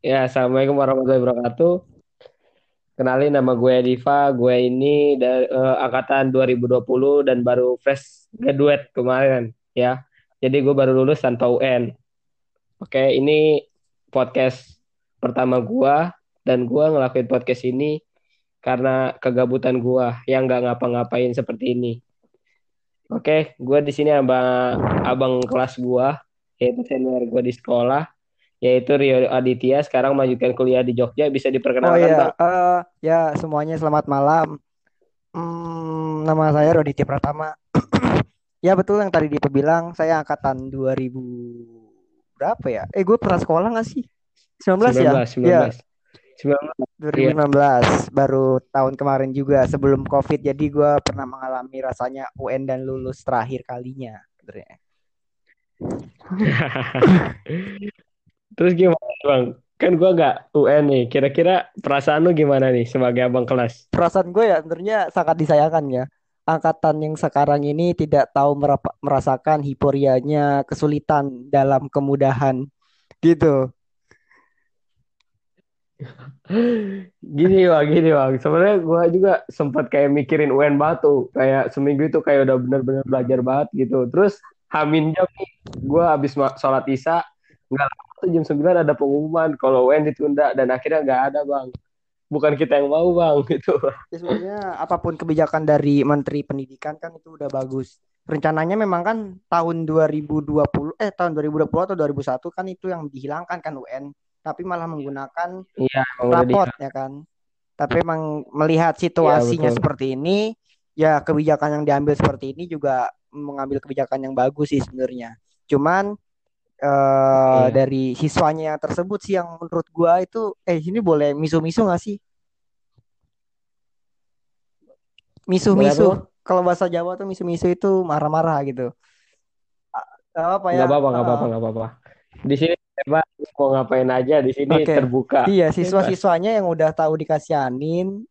Ya, Assalamualaikum warahmatullahi wabarakatuh. Kenalin nama gue Diva, gue ini dari eh, angkatan 2020 dan baru fresh graduate kemarin ya. Jadi gue baru lulus tanpa UN. Oke, ini podcast pertama gue dan gue ngelakuin podcast ini karena kegabutan gue yang nggak ngapa-ngapain seperti ini. Oke, gue di sini sama abang kelas gue, yaitu senior gue di sekolah, yaitu Rio Aditya. Sekarang melanjutkan kuliah di Jogja. Bisa Oh diperkenalkan, iya, Bang? eh, ya semuanya selamat malam. Hmm, nama saya Roditya Pratama. Ya betul yang tadi Dipa bilang, saya angkatan 2000 berapa ya? Eh gue pernah sekolah nggak sih? 19 sembilan ya? belas, sembilan Ya, belas, sembilan belas. Iya. 2019 baru tahun kemarin juga sebelum COVID. Jadi gue pernah mengalami rasanya UN dan lulus terakhir kalinya. sebenarnya. Terus gimana, Bang? Kan gua nggak UN nih. Kira-kira perasaan lu gimana nih sebagai abang kelas? Perasaan gue ya sebenarnya sangat disayangkan ya. Angkatan yang sekarang ini tidak tahu merasakan euforianya kesulitan dalam kemudahan gitu. Gini bang, gini bang. Sebenarnya gua juga sempat kayak mikirin UN batu. Kayak seminggu itu kayak udah bener-bener belajar banget gitu. Terus Hamin jam gue habis sholat isya, nggak tuh jam 9 ada pengumuman kalau UN ditunda dan akhirnya nggak ada bang. Bukan kita yang mau bang gitu. Ya sebenarnya apa pun kebijakan dari Menteri Pendidikan kan itu udah bagus. Rencananya memang kan tahun 2020 eh tahun 2020 atau 2001 kan itu yang dihilangkan kan UN, tapi malah menggunakan Iya, udah di. rapot ya kan. Tapi emang melihat situasinya betul. seperti ini, ya kebijakan yang diambil seperti ini juga mengambil kebijakan yang bagus sih sebenarnya. Cuman eh Iya. dari siswanya yang tersebut sih yang menurut gua itu eh ini boleh misu-misu nggak sih? Misu-misu. Kalau bahasa Jawa tuh misu-misu itu marah-marah gitu. Gak apa Nggak ya? apa-apa, nggak Heeh. apa-apa, nggak apa-apa. Di sini bebas mau ngapain aja. Di sini Oke. terbuka. Iya, siswa-siswanya yang udah tahu dikasihanin,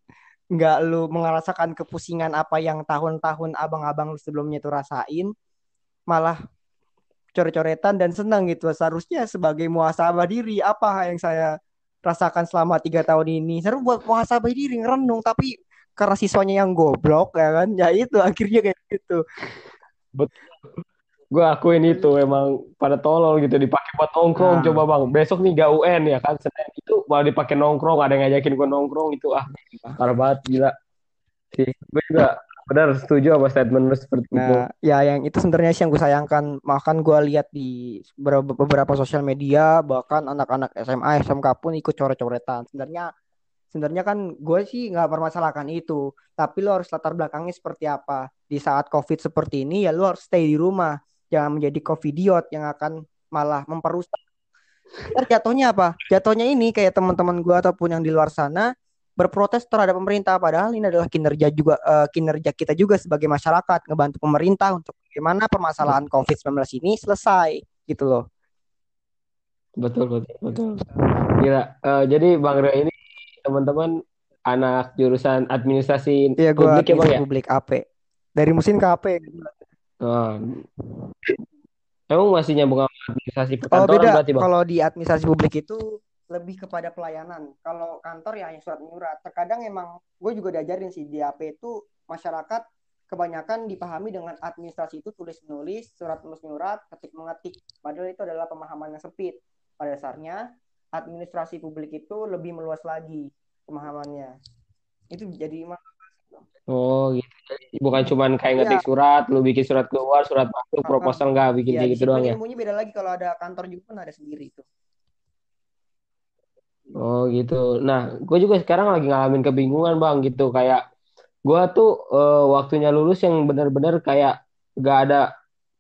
nggak lu merasakan kepusingan apa yang tahun-tahun abang-abang lu sebelumnya itu rasain, malah coret-coretan dan senang gitu. Seharusnya sebagai muhasabah diri, apa yang saya rasakan selama tiga tahun ini? Seru buat muhasabah diri, ngerenung, tapi karena siswanya yang goblok ya kan, ya itu akhirnya kayak gitu. Betul. Gue akuin itu emang pada tolol gitu dipakai buat nongkrong Nah, coba bang besok nih gak UN ya kan Senin itu malah dipakai nongkrong ada yang ngajakin gue nongkrong itu ah parah banget gila sih gue juga benar setuju sama statement lu seperti itu Nah, ya yang itu sebenarnya sih yang gue sayangkan. Bahkan gue lihat di beberapa, beberapa sosial media, bahkan anak-anak SMA, SMK pun ikut coret-coretan. Sebenarnya, sebenarnya kan gue sih nggak permasalahkan itu. Tapi lo harus latar belakangnya seperti apa. Di saat COVID seperti ini, ya lo harus stay di rumah. Jangan menjadi covidiot yang akan malah memperusak. Ntar jatuhnya apa? Jatuhnya ini kayak teman-teman gue ataupun yang di luar sana berprotes terhadap pemerintah padahal ini adalah kinerja juga eh, kinerja kita juga sebagai masyarakat ngebantu pemerintah untuk bagaimana permasalahan COVID-19 ini selesai gitu loh. betul betul betul gila Eh, jadi bang Rio ini teman-teman anak jurusan administrasi Iya gue publik ya bang ya publik AP. Dari musim ke AP. Oh, emang masih nyambung sama administrasi Oh perkantoran beda. berarti bang Kalau di administrasi publik itu lebih kepada pelayanan. Kalau kantor ya hanya surat menyurat. Terkadang emang gue juga diajarin sih di AP itu masyarakat kebanyakan dipahami dengan administrasi itu tulis menulis, surat menulis menyurat, ketik mengetik. Padahal itu adalah pemahaman yang sempit. Pada dasarnya administrasi publik itu lebih meluas lagi pemahamannya. Itu jadi oh gitu bukan cuman kayak ya ngetik surat lu bikin surat keluar surat masuk proposal nggak bikin ya kayak gitu doang ya ilmunya beda lagi kalau ada kantor juga kan ada sendiri itu. Oh gitu. Nah, gue juga sekarang lagi ngalamin kebingungan bang gitu. Kayak gue tuh eh, waktunya lulus yang benar-benar kayak gak ada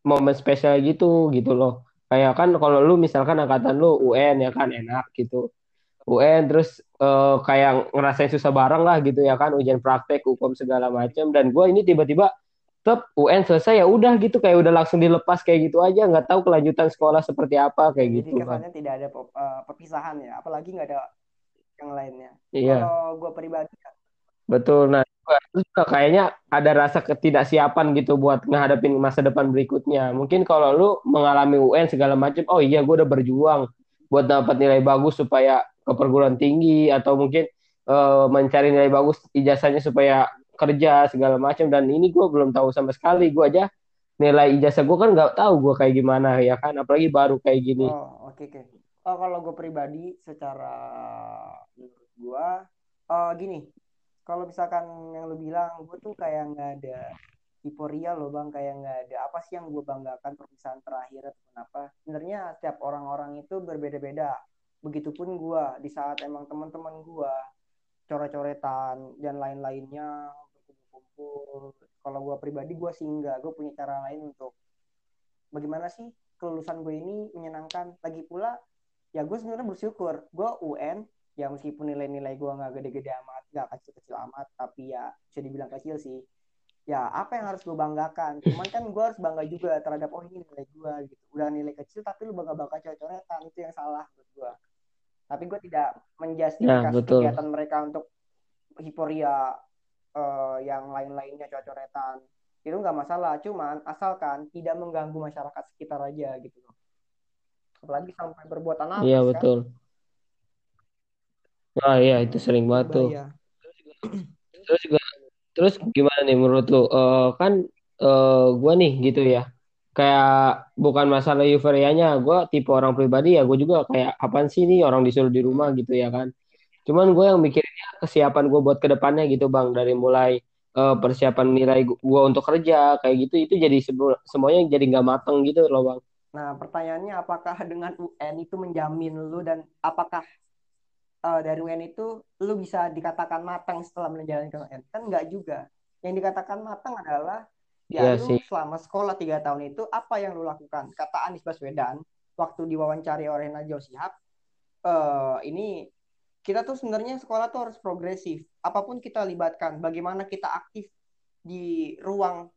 momen spesial gitu gitu loh. Kayak kan kalau lu misalkan angkatan lu UN ya kan enak gitu. UN terus eh, kayak ngerasain susah bareng lah gitu ya kan ujian praktek, hukum segala macam. Dan gue ini tiba-tiba tetap UN selesai ya udah gitu kayak udah langsung dilepas kayak gitu aja nggak tahu kelanjutan sekolah seperti apa kayak jadi gitu kesannya tidak ada eh, perpisahan ya, apalagi nggak ada yang lainnya. Iya. Kalau gue pribadi, Betul. Nah, terus juga kayaknya ada rasa ketidaksiapan gitu buat ngadepin masa depan berikutnya. Mungkin kalau lu mengalami UN segala macam, oh iya gue udah berjuang buat dapat nilai bagus supaya ke perguruan tinggi atau mungkin eh, mencari nilai bagus ijazahnya supaya kerja segala macam dan ini gue belum tahu sama sekali gue aja nilai ijazah gue kan nggak tahu gue kayak gimana ya kan apalagi baru kayak gini Oh, oke oke. Oh, kalau gue pribadi secara menurut gue, oh gini, kalau misalkan yang lu bilang, gue tuh kayak nggak ada euforia loh bang, kayak nggak ada apa sih yang gue banggakan perpisahan terakhir atau kenapa. Sebenarnya setiap orang-orang itu berbeda-beda. Begitupun gue di saat emang teman-teman gue coret-coretan dan lain-lainnya. Kalau gue pribadi gue sih enggak, gue punya cara lain untuk bagaimana sih kelulusan gue ini menyenangkan. Lagi pula ya gue sebenarnya bersyukur. Gue UN ya meskipun nilai-nilai gue nggak gede-gede amat nggak kecil-kecil amat tapi ya bisa dibilang kecil sih. Ya apa yang harus gue banggakan? Cuman kan gue harus bangga juga terhadap oh ini nilai gue gitu. Udah nilai kecil tapi lu bangga bangga coret-coretan itu yang salah buat gue tapi gue tidak ya menjustifikasi betul. kegiatan mereka untuk hiporia eh, yang lain-lainnya coret-coretan itu nggak masalah cuman asalkan tidak mengganggu masyarakat sekitar aja gitu loh. Apalagi sampai berbuat iya anarkis kan? betul. Wah iya itu sering banget tuh. Terus juga terus gimana nih menurut lu? Eh, kan eh, gue nih gitu ya. Kayak bukan masalah euforianya gue tipe orang pribadi ya gue juga kayak apaan sih nih orang disuruh di rumah? gitu ya kan cuman gue yang mikirinnya kesiapan gue buat ke depannya gitu bang dari mulai eh, persiapan nilai gue untuk kerja kayak gitu itu jadi semu- semuanya jadi nggak mateng gitu loh bang Nah, pertanyaannya apakah dengan UN itu menjamin lu dan apakah eh, dari UN itu lu bisa dikatakan matang setelah menjalankan UN? Kan enggak juga. Yang dikatakan matang adalah ya iya lu sih selama sekolah tiga tahun itu apa yang lu lakukan? Kata Anies Baswedan waktu diwawancari oleh Najwa Shihab, eh, ini kita tuh sebenarnya sekolah tuh harus progresif. Apa pun kita libatkan, bagaimana kita aktif di ruang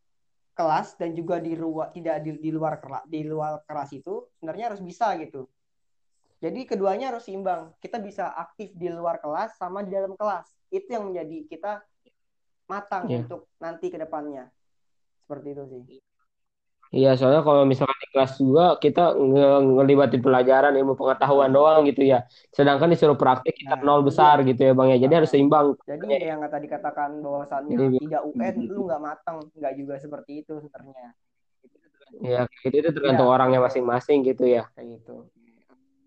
kelas dan juga di ruang tidak di, di luar kelas di luar kelas itu sebenarnya harus bisa gitu. Jadi keduanya harus seimbang. Kita bisa aktif di luar kelas sama di dalam kelas. Itu yang menjadi kita matang Iya. untuk nanti ke depannya. Seperti itu sih. Iya, soalnya kalau misalkan di kelas juga kita nge- ngelibatin pelajaran ilmu pengetahuan doang gitu ya. Sedangkan disuruh praktik kita Nah, nol itu besar dia. gitu ya Bang ya. Jadi harus Heeh. seimbang. Jadi ya. yang kata dikatakan bahwasannya Jadi tidak UN lu nggak matang, nggak juga seperti itu sebenarnya. ya gitu itu tergantung Iya, orangnya masing-masing gitu ya. Kayak gitu.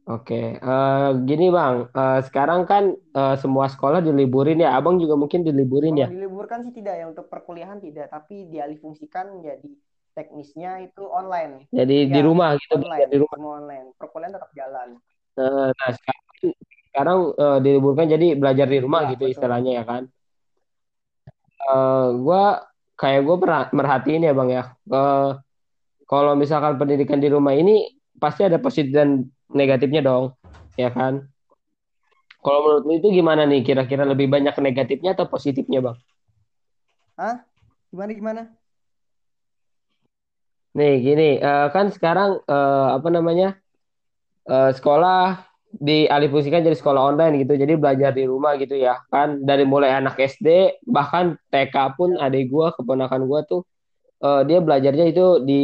Oke, Eh, gini Bang, Eh, sekarang kan eh, semua sekolah diliburin ya. Abang juga mungkin diliburin Kalau ya. diliburkan sih tidak ya untuk perkuliahan tidak, tapi dialihfungsikan menjadi teknisnya itu online. Jadi di Iya, rumah gitu online, di rumah. semua online. Perkuliahan tetap jalan. Eh, Nah, sekarang sekarang eh, diliburkan jadi belajar di rumah Iya, gitu betul. istilahnya ya kan. Eh, gua kayak gue merhatiin ya Bang ya. Eh, kalau misalkan pendidikan di rumah ini pasti ada positif dan negatifnya dong, ya kan? Kalau menurut lu itu gimana nih? Kira-kira lebih banyak negatifnya atau positifnya, Bang? Hah? Gimana gimana? Nih, gini, eh, kan sekarang eh, apa namanya? eh, sekolah dialihfungsikan jadi sekolah online gitu. Jadi belajar di rumah gitu ya. Kan dari mulai anak SD bahkan TK pun adik gua, keponakan gua tuh eh, dia belajarnya itu di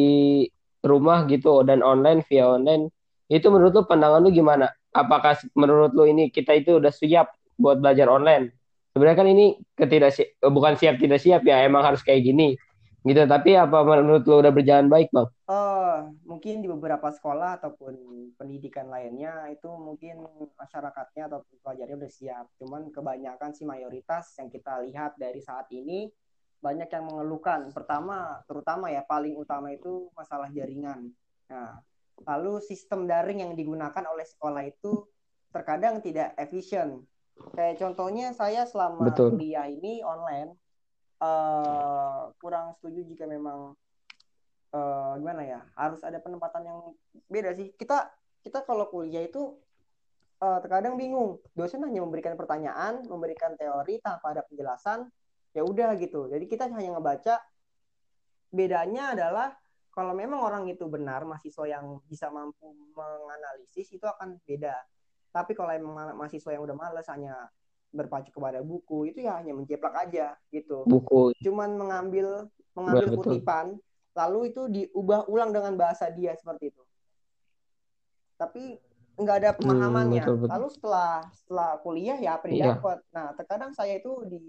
rumah gitu dan online via online. Itu menurut lu pandangan lu gimana? Apakah menurut lu ini kita itu udah siap buat belajar online? Sebenarnya kan ini ketidak bukan siap tidak siap ya, emang harus kayak gini gitu. Tapi apa menurut lu udah berjalan baik, Bang? Oh, mungkin di beberapa sekolah ataupun pendidikan lainnya itu mungkin masyarakatnya atau pelajarnya udah siap. Cuman kebanyakan sih mayoritas yang kita lihat dari saat ini banyak yang mengeluhkan. Pertama, terutama ya paling utama itu masalah jaringan. Nah, lalu sistem daring yang digunakan oleh sekolah itu terkadang tidak efisien. Kayak contohnya saya selama Betul. kuliah ini online eh, kurang setuju jika memang eh, gimana ya harus ada penempatan yang beda sih. Kita kita kalau kuliah itu eh, terkadang bingung. Dosen hanya memberikan pertanyaan memberikan teori tanpa ada penjelasan ya udah gitu. Jadi kita hanya ngebaca. Bedanya adalah kalau memang orang itu benar mahasiswa yang bisa mampu menganalisis itu akan beda. Tapi kalau emang mahasiswa yang udah males hanya berpacu kepada buku itu ya hanya menceplak aja gitu Buku. cuman mengambil mengambil Betul. kutipan lalu itu diubah ulang dengan bahasa dia seperti itu tapi nggak ada Hmm, pemahamannya. betul betul. Lalu setelah setelah kuliah ya apa Iya. didapat. Nah, terkadang saya itu di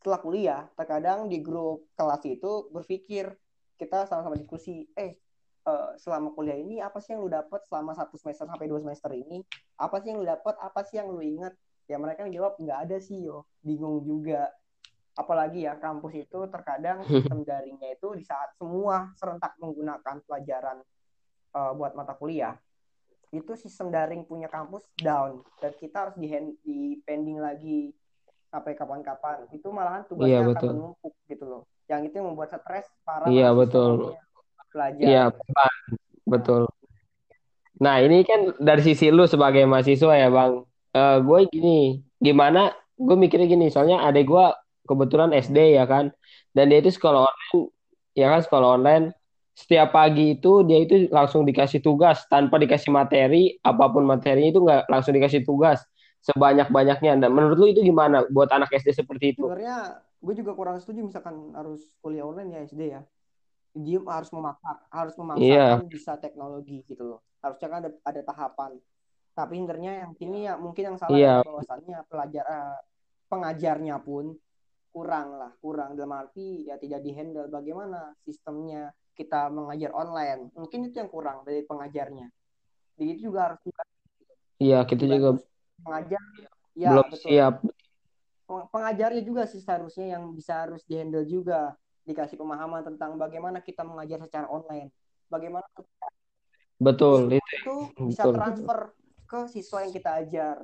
setelah kuliah, terkadang di grup kelas itu berpikir kita sama-sama diskusi, eh eh, selama kuliah ini apa sih yang lu dapat selama satu semester sampai dua semester ini? Apa sih yang lu dapat? Apa sih yang lu ingat? Ya mereka menjawab nggak ada sih yo, bingung juga. Apalagi ya kampus itu terkadang sistem daringnya itu di saat semua serentak menggunakan pelajaran eh, buat mata kuliah itu sistem daring punya kampus down dan kita harus di, di pending lagi sampai kapan-kapan itu malahan Iya, tugasnya akan betul. menumpuk gitu loh yang itu yang membuat stres para Iya, betul. belajar Iya, betul. Nah, ini kan dari sisi lu sebagai mahasiswa ya, Bang. Eh gue gini, gimana? Gue mikirnya gini, soalnya adek gue kebetulan SD ya kan, dan dia itu sekolah online, ya kan sekolah online. Setiap pagi itu dia itu langsung dikasih tugas tanpa dikasih materi, apa pun materinya itu nggak langsung dikasih tugas sebanyak-banyaknya. Dan menurut lu itu gimana buat anak SD seperti itu? sebenarnya gue juga kurang setuju misalkan harus kuliah online ya SD ya dia harus memaksa harus Iya, memaksakan bisa teknologi gitu loh harusnya kan ada, ada tahapan tapi sebenarnya yang sini ya mungkin yang salah iya, adalah bahwasannya pelajar eh, pengajarnya pun kurang lah kurang. Dalam arti ya tidak dihandle bagaimana sistemnya kita mengajar online. Mungkin itu yang kurang dari pengajarnya. Begitu juga harus juga iya kita juga pengajar. Ya belum betul. siap. Peng- pengajarnya juga sih seharusnya yang bisa harus dihandle juga. Dikasih pemahaman tentang bagaimana kita mengajar secara online. Bagaimana Betul, ilmu itu itu bisa betul. transfer ke siswa yang kita ajar.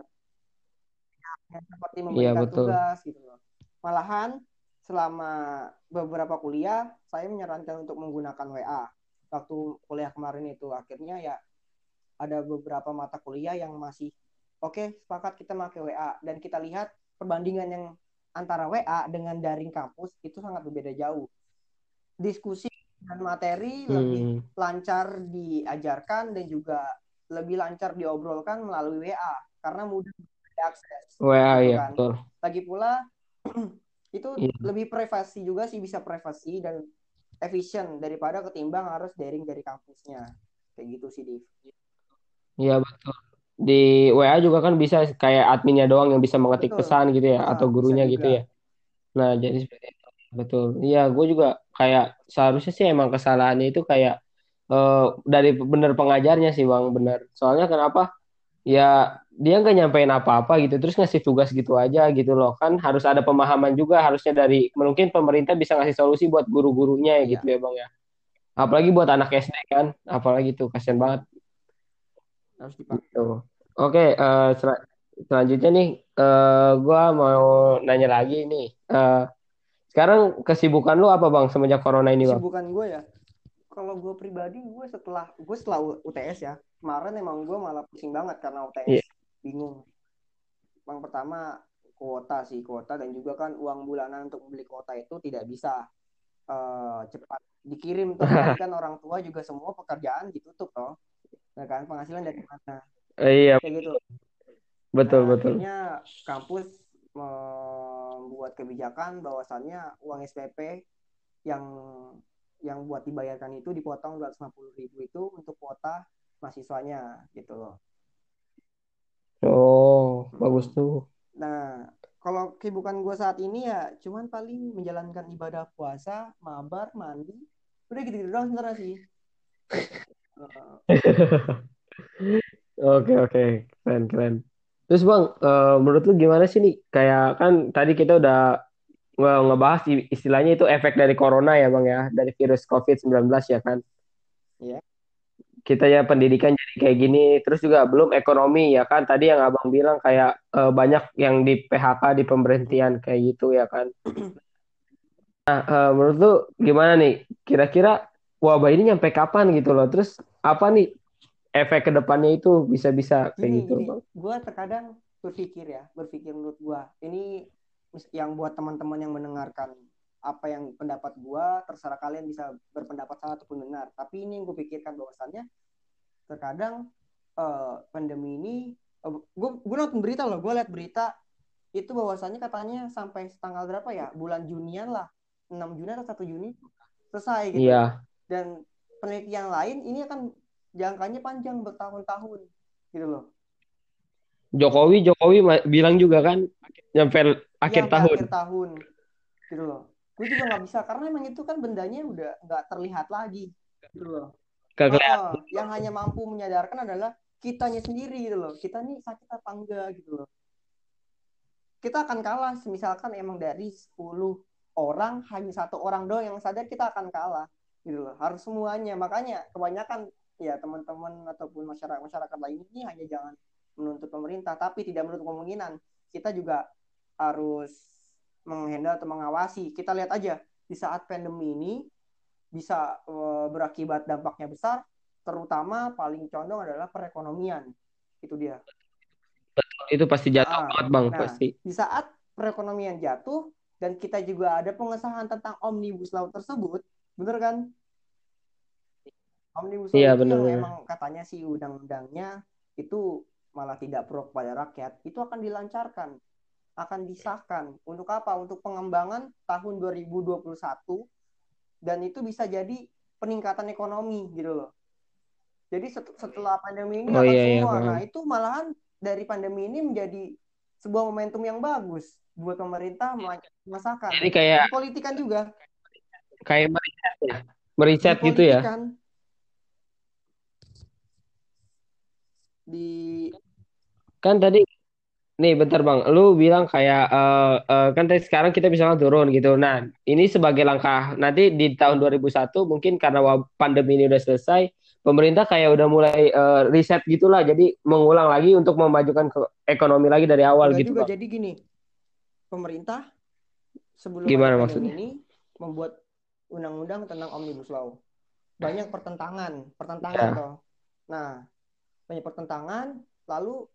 Yang seperti memberikan betul. tugas gitu loh. Malahan selama beberapa kuliah saya menyarankan untuk menggunakan WA waktu kuliah kemarin itu akhirnya ya ada beberapa mata kuliah yang masih oke sepakat kita pakai WA dan kita lihat perbandingan yang antara WA dengan daring kampus itu sangat berbeda jauh. Diskusi dan materi lebih Hmm, lancar diajarkan dan juga lebih lancar diobrolkan melalui WA karena mudah diakses WA gitu ya, kan betul. lagi pula itu Iya, lebih privasi juga sih bisa privasi dan efisien daripada ketimbang harus daring dari kampusnya kayak gitu sih Div. iya betul. Di WA juga kan bisa kayak adminnya doang yang bisa mengetik betul pesan gitu ya, ah atau gurunya gitu ya. Nah, jadi seperti itu. Betul. Iya, gue juga kayak seharusnya sih emang kesalahannya itu kayak eh, dari bener pengajarnya sih, Bang, bener. Soalnya kenapa? Ya dia nggak nyampein apa-apa gitu, terus ngasih tugas gitu aja gitu loh. Kan harus ada pemahaman juga harusnya dari mungkin pemerintah bisa ngasih solusi buat guru-gurunya ya gitu ya, Bang ya. Apalagi buat anak SD kan, apalagi tuh kasihan banget harus dipakai gitu. Oke, eh, sel- selanjutnya nih, eh gua mau nanya lagi nih. Eh, sekarang kesibukan lu apa bang semenjak corona ini bang? kesibukan gue ya kalau gue pribadi gue setelah gue setelah UTS ya kemarin emang gue malah pusing banget karena. UTS bingung. Yang pertama kuota sih kuota dan juga kan uang bulanan untuk membeli kuota itu tidak bisa eh, cepat dikirim tuh. Kan orang tua juga semua pekerjaan ditutup toh. Nah kan penghasilan dari mana? Eh, iya, kayak gitu. Betul nah betul. akhirnya kampus membuat kebijakan bahwasannya uang SPP yang yang buat dibayarkan itu dipotong 250 ribu itu untuk kuota mahasiswanya gitu loh Oh, bagus Mm-mm. tuh. Nah, kalau kesibukan gue saat ini ya cuman paling menjalankan ibadah puasa, mabar, mandi, udah gitu-gitu doang sebenarnya sih. Oke oke, keren keren. Terus bang, eh, menurut lu gimana sih nih? Kayak kan tadi kita udah nge- ngebahas istilahnya itu efek dari corona ya bang ya, dari virus COVID-19 ya kan. ya, kita ya pendidikan jadi kayak gini. Terus juga belum ekonomi ya kan? Tadi yang abang bilang kayak eh, banyak yang di PHK di pemberhentian kayak gitu ya kan? Nah eh, menurut lu gimana nih? Kira-kira wabah ini nyampe kapan gitu loh? Terus apa nih efek ke depannya itu bisa-bisa kayak gini gitu gini, bang? Gue terkadang berpikir ya, berpikir menurut gue ini yang buat teman-teman yang mendengarkan apa yang pendapat gue, terserah kalian bisa berpendapat salah ataupun benar. Tapi ini yang gue pikirkan bahwasannya terkadang eh, pandemi ini gue gue nonton berita loh gue lihat berita itu bahwasannya katanya sampai tanggal berapa ya bulan Junian lah 6 Juni atau 1 Juni selesai gitu iya dan penelitian lain ini akan jangkanya panjang bertahun-tahun gitu loh. Jokowi Jokowi bilang juga kan nyampe akhir sampai tahun. akhir tahun gitu loh. Gue juga nggak bisa karena emang itu kan bendanya udah nggak terlihat lagi gitu loh. Heeh, yang hanya mampu menyadarkan adalah kitanya sendiri gitu loh. Kita nih sakit apa enggak gitu loh. Kita akan kalah misalkan emang dari 10 orang hanya satu orang doang yang sadar kita akan kalah gitu loh. Harus semuanya. Makanya kebanyakan ya teman-teman ataupun masyarakat masyarakat lain ini hanya jangan menuntut pemerintah tapi tidak menutup kemungkinan kita juga harus menghandle atau mengawasi. Kita lihat aja di saat pandemi ini bisa uh, berakibat dampaknya besar, terutama paling condong adalah perekonomian. Itu dia. Itu pasti jatuh Ah, banget bang nah, pasti. di saat perekonomian jatuh dan kita juga ada pengesahan tentang omnibus law tersebut, bener kan? Omnibus law Iya itu yang benar-benar. emang katanya sih undang-undangnya itu malah tidak pro kepada rakyat, itu akan dilancarkan, akan disahkan. Untuk apa? Untuk pengembangan tahun 2021 dan itu bisa jadi peningkatan ekonomi gitu loh. Jadi set- setelah pandemi ini Oh akan iya iya semua. paham. Nah, itu malahan dari pandemi ini menjadi sebuah momentum yang bagus buat pemerintah melaksanakan. Jadi kayak Dipolitikan juga, kayak meriset ya, meriset gitu ya. di Kan tadi nih bentar bang, lu bilang kayak eh, eh, kan tadi sekarang kita misalnya turun gitu. Nah ini sebagai langkah nanti di tahun 2001 mungkin karena pandemi ini udah selesai, pemerintah kayak udah mulai eh, riset gitulah. Jadi mengulang lagi untuk memajukan ke ekonomi lagi dari awal enggak gitu juga. bang. Jadi gini, pemerintah sebelum Gimana maksudnya? ini membuat undang-undang tentang omnibus law. Banyak pertentangan, pertentangan Ya. toh. Nah, banyak pertentangan, lalu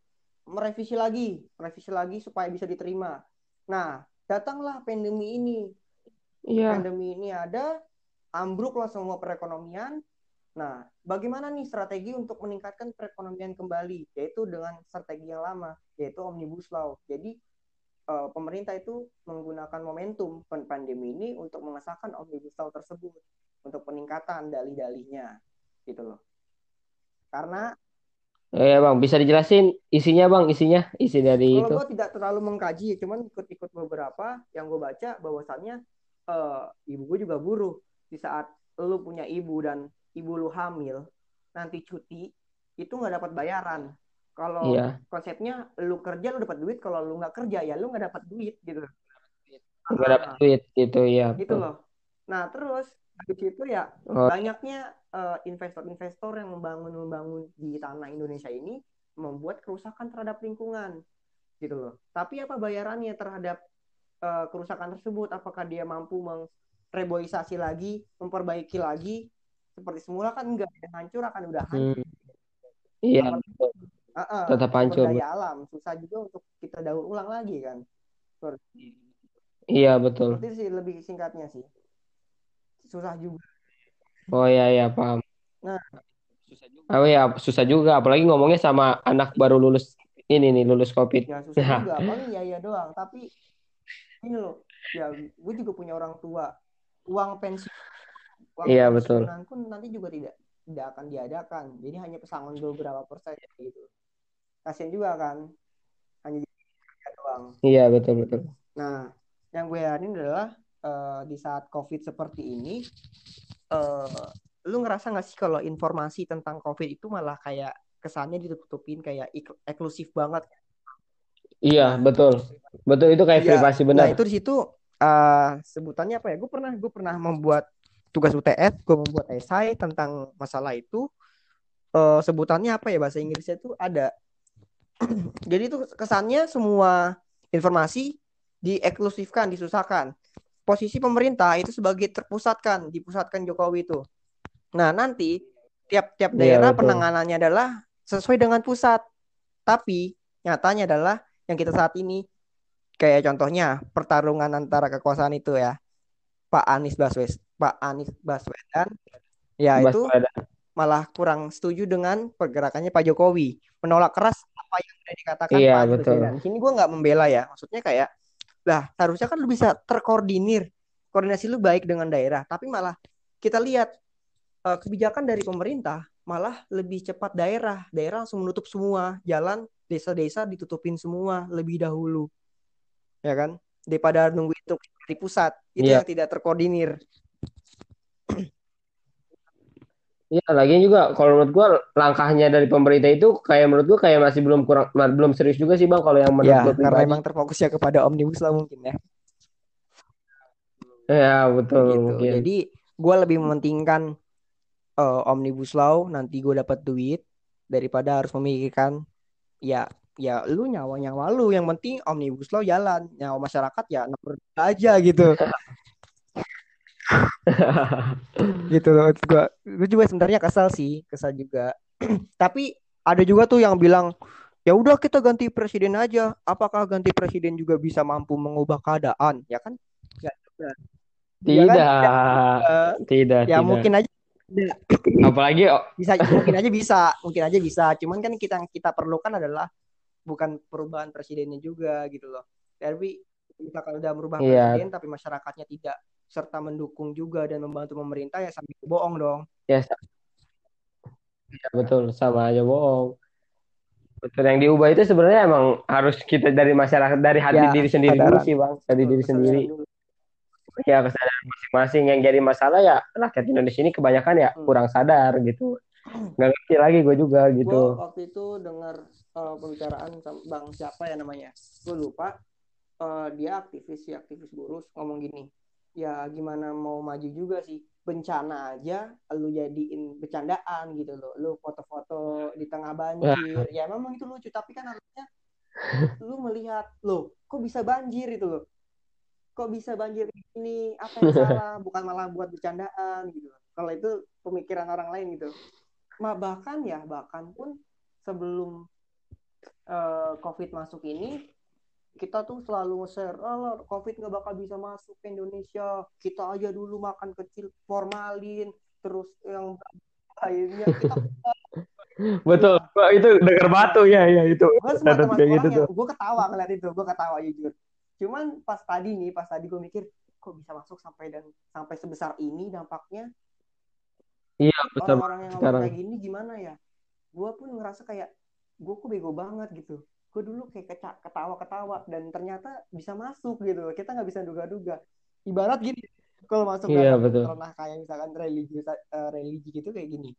merevisi lagi, merevisi lagi supaya bisa diterima. Nah, datanglah pandemi ini. Iya. Pandemi ini ada, ambruklah semua perekonomian. Nah, bagaimana nih strategi untuk meningkatkan perekonomian kembali? Yaitu dengan strategi yang lama, yaitu omnibus law. Jadi eh, pemerintah itu menggunakan momentum pan- pandemi ini untuk mengesahkan omnibus law tersebut untuk peningkatan dalih-dalihnya, gitu loh. Karena Ya bang, bisa dijelasin isinya bang, isinya isi dari Kalau itu. gue tidak terlalu mengkaji, cuman ikut-ikut beberapa yang gue baca bahwasannya eh, ibu gue juga buruh. Di saat lu punya ibu dan ibu lu hamil, nanti cuti itu nggak dapat bayaran. Kalau Iya. konsepnya lu kerja lu dapat duit, kalau lu nggak kerja ya lu nggak dapat duit gitu. Nggak dapat duit gitu ya. gitu loh. Nah terus habis itu ya Oh, banyaknya eh, investor-investor yang membangun-membangun di tanah Indonesia ini membuat kerusakan terhadap lingkungan gitu loh. Tapi apa bayarannya terhadap eh, kerusakan tersebut? Apakah dia mampu mereboisasi lagi, memperbaiki lagi seperti semula kan enggak, yang hancur akan udah hancur. hmm, iya, ah, ah, tetap hancur. daya alam susah juga untuk kita daur ulang lagi kan. Seperti Iya betul. seperti sih lebih singkatnya sih. Susah juga. Oh iya iya paham. Nah, Oh iya susah juga, apalagi ngomongnya sama anak baru lulus ini nih lulus COVID. ya susah juga. Paling ya ya doang. Tapi ini loh, ya gue juga punya orang tua. Uang pensiun, uang Iya betul. pun nanti juga tidak tidak akan diadakan. Jadi hanya pesangon beberapa persen gitu. Kasian juga kan, hanya doang. Iya betul betul. Nah, yang gue heran adalah eh, di saat COVID seperti ini, eh, lu ngerasa nggak sih kalau informasi tentang COVID itu malah kayak kesannya ditutup-tutupin kayak eksklusif banget. Iya Nah, betul. Betul itu kayak Iya, privasi nah benar. itu di situ eh, sebutannya apa ya? Gue pernah gue pernah membuat tugas UTS, gue membuat esai tentang masalah itu. Eh, sebutannya apa ya bahasa Inggrisnya itu ada. Jadi itu kesannya semua informasi dieksklusifkan, disusahkan. Posisi pemerintah itu sebagai terpusatkan, dipusatkan Jokowi itu. Nah nanti tiap-tiap Iya daerah betul. penanganannya adalah sesuai dengan pusat. Tapi nyatanya adalah yang kita saat ini kayak contohnya pertarungan antara kekuasaan itu ya Pak Anies Baswedan Pak Anies Baswedan ya itu Baswedan. malah kurang setuju dengan pergerakannya Pak Jokowi menolak keras apa yang sudah dikatakan Iya Pak Anies betul. Baswedan sini gue nggak membela ya maksudnya kayak lah harusnya kan lu bisa terkoordinir koordinasi lu baik dengan daerah tapi malah kita lihat eh, kebijakan dari pemerintah malah lebih cepat daerah. Daerah langsung menutup semua jalan, desa-desa ditutupin semua lebih dahulu. Ya kan? Daripada nunggu itu di pusat. Itu Iya. yang tidak terkoordinir. Iya, lagi juga kalau menurut gua langkahnya dari pemerintah itu kayak menurut gua kayak masih belum kurang belum serius juga sih Bang kalau yang menurut Ya, gua karena pribadi. emang terfokusnya kepada omnibus law mungkin ya. Ya, betul gitu. mungkin. Jadi gue lebih mementingkan eh, omnibus law nanti gue dapat duit daripada harus memikirkan ya ya lu nyawa nyawa lu yang penting omnibus law jalan nyawa masyarakat ya nomor aja gitu gitu loh gue gue juga sebenarnya kesal sih kesal juga tapi ada juga tuh yang bilang ya udah kita ganti presiden aja apakah ganti presiden juga bisa mampu mengubah keadaan ya kan Nggak juga. Ya kan? Tidak, Eh, tidak, ya tidak. mungkin aja tidak. Apalagi oh, bisa mungkin aja bisa mungkin aja bisa cuman kan kita yang kita perlukan adalah bukan perubahan presidennya juga gitu loh tapi misalkan udah merubah Iya. presiden tapi masyarakatnya tidak serta mendukung juga dan membantu pemerintah ya sambil bohong dong ya ya, betul sama aja bohong. Betul yang diubah itu sebenarnya emang harus kita dari masyarakat dari hati Ya, diri sendiri dulu sih Bang, dari diri Kesadaran sendiri. dulu. Ya kesadaran masing-masing yang jadi masalah ya rakyat Indonesia ini kebanyakan ya Hmm. kurang sadar gitu. Nggak ngerti lagi gue juga gue gitu. waktu itu dengar eh, pembicaraan bang siapa ya namanya gue lupa Eh, dia aktivis sih aktivis buruh ngomong gini ya gimana mau maju juga sih. Bencana aja lu jadiin bercandaan gitu loh. Lu foto-foto di tengah banjir. Ya memang itu lucu tapi kan harusnya lu melihat loh kok bisa banjir itu loh? Kok bisa banjir ini? Apa yang salah? Bukan malah buat bercandaan gitu kalau itu pemikiran orang lain gitu. Ma, bahkan ya bahkan pun sebelum eh, covid masuk ini kita tuh selalu nge-share oh, covid nggak bakal bisa masuk ke Indonesia kita aja dulu makan kecil formalin terus yang lainnya kita Betul. Gua itu denger batu ya ya itu. gue semua kayak gitu tuh. gue ketawa ngeliat itu gue ketawa jujur cuman pas tadi nih pas tadi gue mikir kok bisa masuk sampai dan sampai sebesar ini dampaknya Iya betul. orang-orang yang ngomong sekarang. kayak gini gimana ya gue pun ngerasa kayak gue kok bego banget gitu gue dulu kayak ketawa-ketawa dan ternyata bisa masuk gitu kita nggak bisa duga-duga ibarat gini kalau masuk Iya, ranah kayak misalkan religi eh, religi gitu kayak gini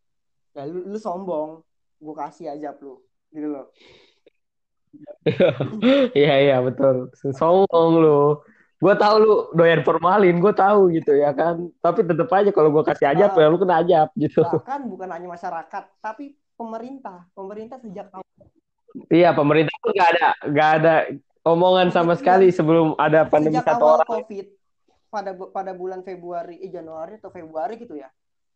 ya lu, lu sombong gue kasih aja lu gitu loh Iya iya betul. Songong lu. Gue tahu lu doyan formalin, gue tahu gitu ya kan. Tapi tetep aja kalau gue kasih ajab ya lu kena ajab gitu. bahkan bukan hanya masyarakat tapi pemerintah pemerintah sejak awal Iya pemerintah pun nggak ada nggak ada omongan sama sekali sebelum ada pandemi sejak satu awal orang. covid pada pada bulan Februari eh Januari atau Februari gitu ya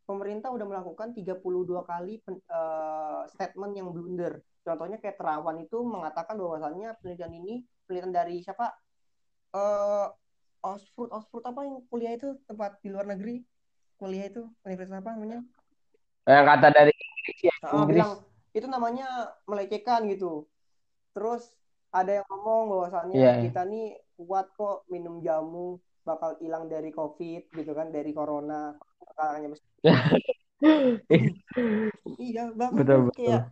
pemerintah udah melakukan 32 kali pen- eh, statement yang blunder contohnya kayak Terawan itu mengatakan bahwasannya penelitian ini penelitian dari siapa eh Oxford Oxford apa yang kuliah itu tempat di luar negeri kuliah itu universitas apa namanya Yang kata dari Inggris ya, Ah, Inggris. bilang itu namanya melecehkan gitu. Terus ada yang ngomong bahwasannya Iya. kita nih kuat kok minum jamu bakal hilang dari covid gitu kan dari corona. Mesti- iya bahkan Betul, betul. kayak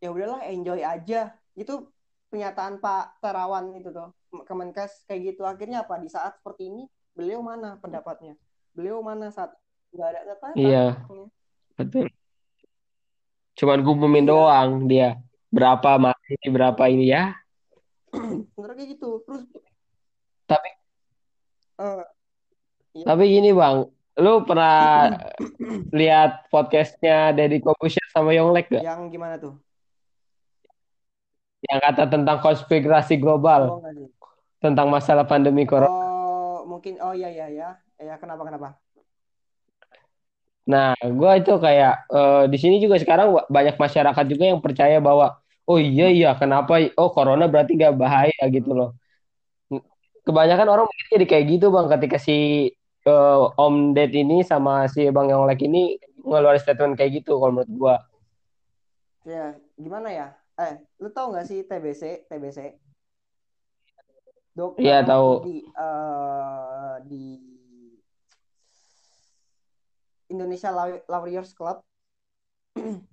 ya udahlah enjoy aja. Itu pernyataan Pak Terawan itu tuh Kemenkes kayak gitu. Akhirnya apa? Di saat seperti ini beliau mana pendapatnya? Beliau mana saat nggak ada kelihatan Iya. Betul. Cuman ngumumin Iya. doang dia berapa mati berapa ini ya. sebenarnya kayak gitu terus Tapi eh, tapi gini bang, lu pernah lihat podcastnya Deddy Corbuzier sama Yonglek gak? yang gimana tuh Yang kata tentang konspirasi global oh, tentang masalah pandemi corona. Oh, mungkin oh iya iya ya. Ya kenapa kenapa? Nah, gua itu kayak eh, di sini juga sekarang banyak masyarakat juga yang percaya bahwa oh iya iya kenapa oh corona berarti gak bahaya gitu loh. Kebanyakan orang mikir jadi kayak gitu bang ketika si eh, Om Ded ini sama si Bang Yonglek ini ngeluarin statement kayak gitu kalau menurut gua. Ya, gimana ya? Eh, lu tahu nggak sih TBC, TBC? Dokter Iya, tahu. di eh, di Indonesia Lawyers Club.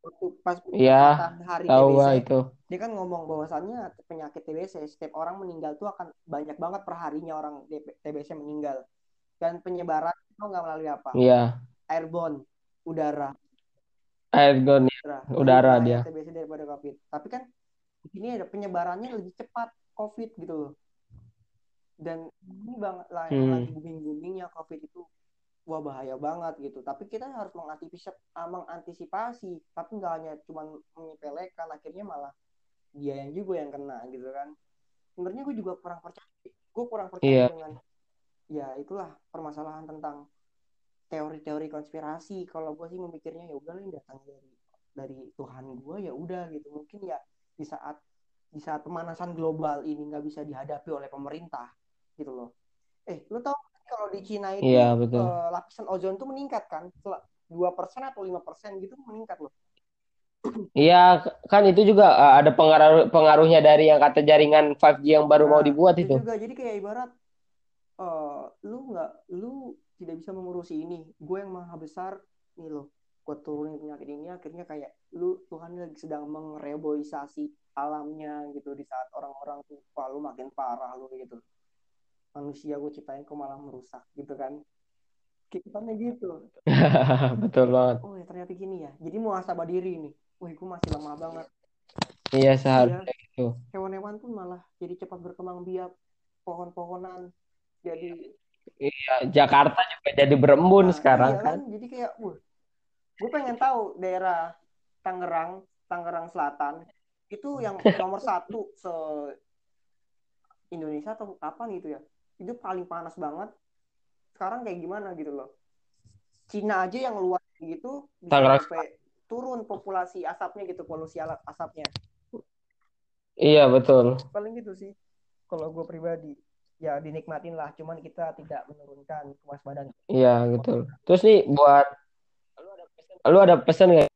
Waktu pas Iya, peringatan hari tahu TBC itu. dia kan ngomong bahwasannya penyakit TBC setiap orang meninggal tuh akan banyak banget perharinya orang TBC meninggal. Dan penyebaran itu nggak melalui apa? Iya, airborne udara. Airgun ya, udara. Udara dia. TBC daripada COVID. Tapi kan di sini ada penyebarannya lebih cepat COVID gitu loh. Dan ini banget lah yang Hmm. lagi booming boomingnya COVID itu wah bahaya banget gitu. Tapi kita harus mengantisipasi mengantisipasi. Tapi nggak hanya cuma menyepelekan akhirnya malah dia yang juga yang kena gitu kan. Sebenarnya gue juga kurang percaya gue kurang percaya Iya. dengan ya itulah permasalahan tentang teori-teori konspirasi. Kalau gue sih memikirnya ya udah ini datang dari dari Tuhan gue ya udah gitu. Mungkin ya di saat di saat pemanasan global ini nggak bisa dihadapi oleh pemerintah gitu loh. Eh lo tau kalau di Cina itu Iya, betul. eh, lapisan ozon tuh meningkat kan? Dua persen atau lima persen gitu meningkat loh. Iya, kan itu juga uh, ada pengaruh pengaruhnya dari yang kata jaringan 5G yang baru mau Nah, dibuat itu itu. juga. Jadi kayak ibarat eh lu nggak lu tidak bisa mengurusi ini. Gue yang maha besar nih lo gue turunin penyakit ini. Akhirnya kayak lu Tuhan lagi sedang mengreboisasi alamnya gitu di saat orang-orang tuh lu makin parah lu gitu manusia gue ciptain kok malah merusak gitu kan. Kayak kesannya gitu. Betul banget. oh ya ternyata gini ya. Jadi muhasabah diri nih. Wih gue masih lemah banget. Iya, iya. seharusnya itu. hewan-hewan pun malah jadi cepat berkembang biak. Pohon-pohonan jadi Iya, Jakarta juga jadi berembun Nah, sekarang iya kan. kan? Jadi kayak wah gue pengen tahu daerah Tangerang Tangerang Selatan itu yang nomor satu se Indonesia atau kapan gitu ya itu paling panas banget. Sekarang kayak gimana gitu loh. Cina aja yang luas gitu sampai turun populasi asapnya gitu polusi alat asapnya. Iya, betul. paling gitu sih kalau gue pribadi. Ya dinikmatin lah cuman kita tidak menurunkan kewaspadaan Iya, betul. Terus nih buat lu ada pesan nggak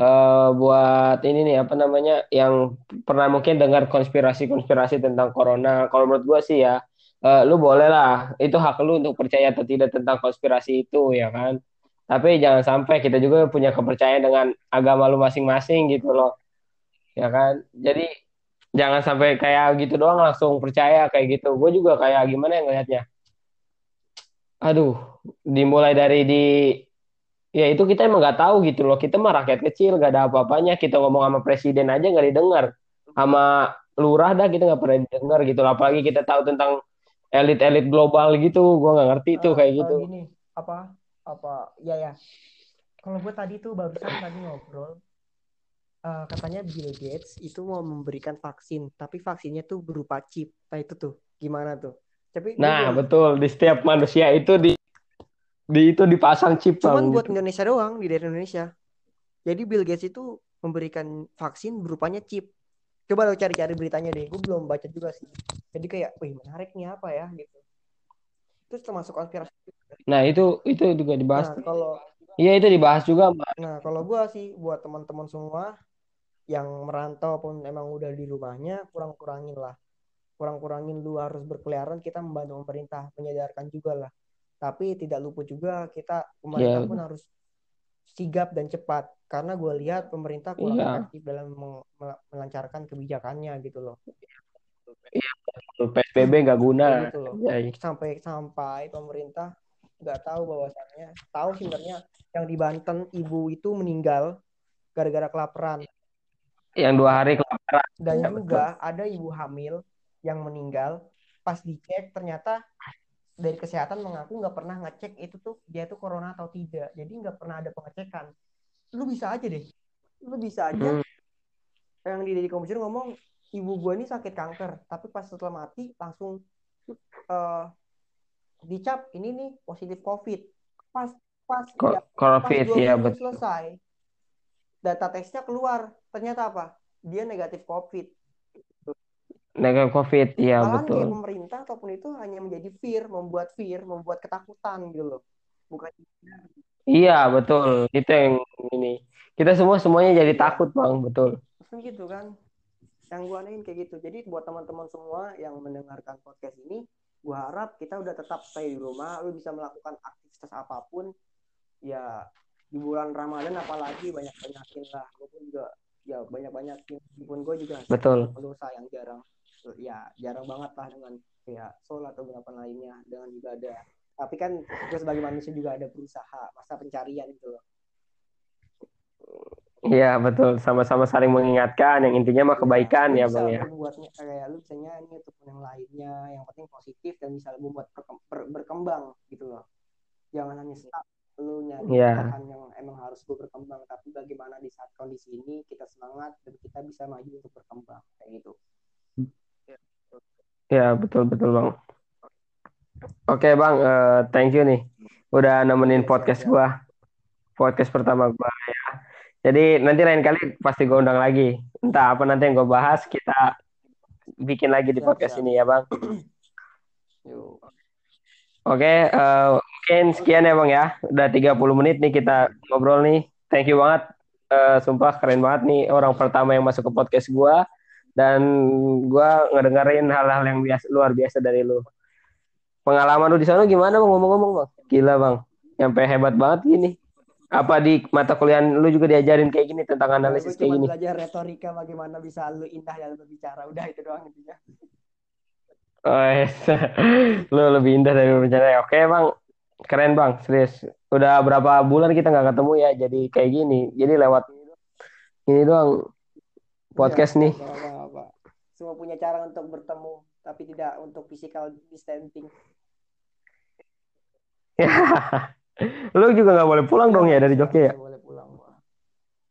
eh, buat ini nih apa namanya yang pernah mungkin dengar konspirasi-konspirasi tentang corona. Kalau menurut gua sih ya, eh, lu boleh lah, itu hak lu untuk percaya atau tidak tentang konspirasi itu ya kan. Tapi jangan sampai kita juga punya kepercayaan dengan agama lu masing-masing gitu loh, ya kan. Jadi jangan sampai kayak gitu doang langsung percaya kayak gitu. Gue juga kayak gimana yang ngelihatnya. Aduh, dimulai dari di Ya itu kita emang nggak tahu gitu loh. Kita mah rakyat kecil, nggak ada apa-apanya. Kita ngomong sama presiden aja nggak didengar. Sama lurah dah kita nggak pernah didengar gitu. loh. Apalagi kita tahu tentang elit-elit global gitu. Gue nggak ngerti tuh Eh, kayak gitu. gini apa apa ya ya kalau gue tadi tuh barusan tadi ngobrol eh, katanya Bill Gates itu mau memberikan vaksin tapi vaksinnya tuh berupa chip nah itu tuh gimana tuh tapi Nah betul di setiap manusia itu di di itu dipasang chip cuman buat gitu. Indonesia doang di daerah Indonesia jadi Bill Gates itu memberikan vaksin berupanya chip coba lo cari-cari beritanya deh gue belum baca juga sih jadi kayak wih menarik nih apa ya gitu terus termasuk konspirasi Nah itu itu juga dibahas. nah kalau Iya itu dibahas juga Mbak. Nah, kalau gua sih buat teman-teman semua yang merantau pun emang udah di rumahnya, kurang-kurangin lah. Kurang-kurangin lu harus berkeliaran, kita membantu pemerintah menyadarkan juga lah. Tapi tidak luput juga kita pemerintah Iya pun harus sigap dan cepat karena gua lihat pemerintah kurang iya efektif dalam melancarkan kebijakannya gitu loh. PSBB nggak guna. gitu loh. Ya, Sampai sampai pemerintah nggak tahu bahwasannya, tahu sebenarnya yang di Banten ibu itu meninggal gara-gara kelaparan. yang dua hari kelaparan. Dan Ya betul. juga ada ibu hamil yang meninggal pas dicek ternyata dari kesehatan mengaku nggak pernah ngecek itu tuh dia tuh corona atau tidak. Jadi nggak pernah ada pengecekan. Lu bisa aja deh. Lu bisa aja Hmm. yang di Deddy Komputer ngomong ibu gua ini sakit kanker, tapi pas setelah mati langsung eh, dicap ini nih positif COVID. Pas pas Ko- ya, pas Covid dua ya betul. selesai, data tesnya keluar. Ternyata apa? Dia negatif COVID. Negatif Covid ya Malahan betul. kayak pemerintah ataupun itu hanya menjadi fear, membuat fear, membuat ketakutan gitu loh. Bukan Iya betul. Itu yang ini. Kita semua semuanya jadi takut bang betul. gitu kan. Yang gua anehin kayak gitu. Jadi buat teman-teman semua yang mendengarkan podcast ini, gua harap kita udah tetap stay di rumah, lu bisa melakukan aktivitas apa pun, ya di bulan Ramadan apalagi banyak banyakin lah gue pun juga ya banyak banyakin pun gue juga Betul. dosa yang jarang ya jarang banget lah dengan kayak sholat atau beberapa lainnya. Dengan juga ada tapi kan gue sebagai manusia juga ada berusaha masa pencarian gitu loh. Iya betul, sama-sama saling mengingatkan. Yang intinya mah kebaikan lu ya bisa bang ya. membuatnya kayak lu bisa nyanyi ataupun yang lainnya. Yang penting positif dan bisa membuat berkem- ber- berkembang gitu loh. Jangan hanya stuck lu nyari Iya. bahan yang emang harus gue berkembang. Tapi bagaimana di saat kondisi ini kita semangat dan kita bisa maju untuk berkembang kayak gitu Ya betul betul bang. Oke bang, eh, thank you nih, udah nemenin podcast gua, podcast pertama gua ya. Jadi nanti lain kali pasti gua undang lagi. Entah apa nanti yang gua bahas kita bikin lagi di podcast ini ya bang. Oke, eh, mungkin sekian ya bang ya. Udah 30 menit nih kita ngobrol nih. Thank you banget. Eh, sumpah keren banget nih orang pertama yang masuk ke podcast gua dan gua ngedengerin hal-hal yang biasa luar biasa dari lu. Pengalaman lu di sana gimana bang ngomong-ngomong bang? Gila bang, sampai hebat banget gini. Apa di mata kuliah lu juga diajarin kayak gini tentang gue analisis kayak gini? belajar retorika bagaimana bisa lu indah dalam berbicara udah itu doang intinya Oh, yes. lu lebih indah dari rencana. Oke bang, keren bang, serius. Udah berapa bulan kita nggak ketemu ya, jadi kayak gini. Jadi lewat ini doang podcast Iya, nih. Semua punya cara untuk bertemu tapi tidak untuk physical distancing lu juga nggak boleh pulang dong ya dari Jogja ya? bisa, boleh pulang gua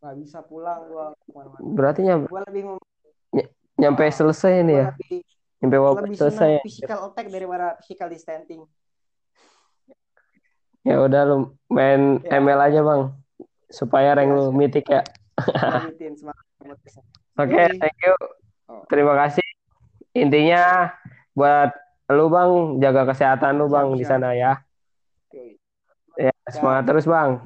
nggak bisa pulang gua ke mana-mana Berarti nyam- gua lebih nyampe selesai nih ya, lebih nyampe lebih selesai. ya. physical attack daripada physical distancing Ya udah lu main Ya. ML aja bang, supaya rank Ya, lu mitik ya. Oke, Yoi. thank you. Terima kasih. Intinya buat lu bang, jaga kesehatan lu bang di sana ya. Ya, semangat terus bang.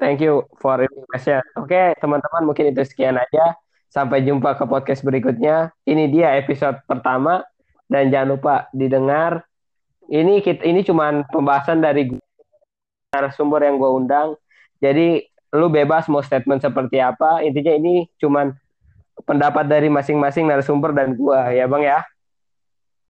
Thank you for information. Oke, teman-teman mungkin itu sekian aja. Sampai jumpa ke podcast berikutnya. Ini dia episode pertama dan jangan lupa didengar. Ini kita ini cuman pembahasan dari narasumber yang gue undang. Jadi lu bebas mau statement seperti apa. Intinya ini cuman pendapat dari masing-masing narasumber dan gua ya bang ya.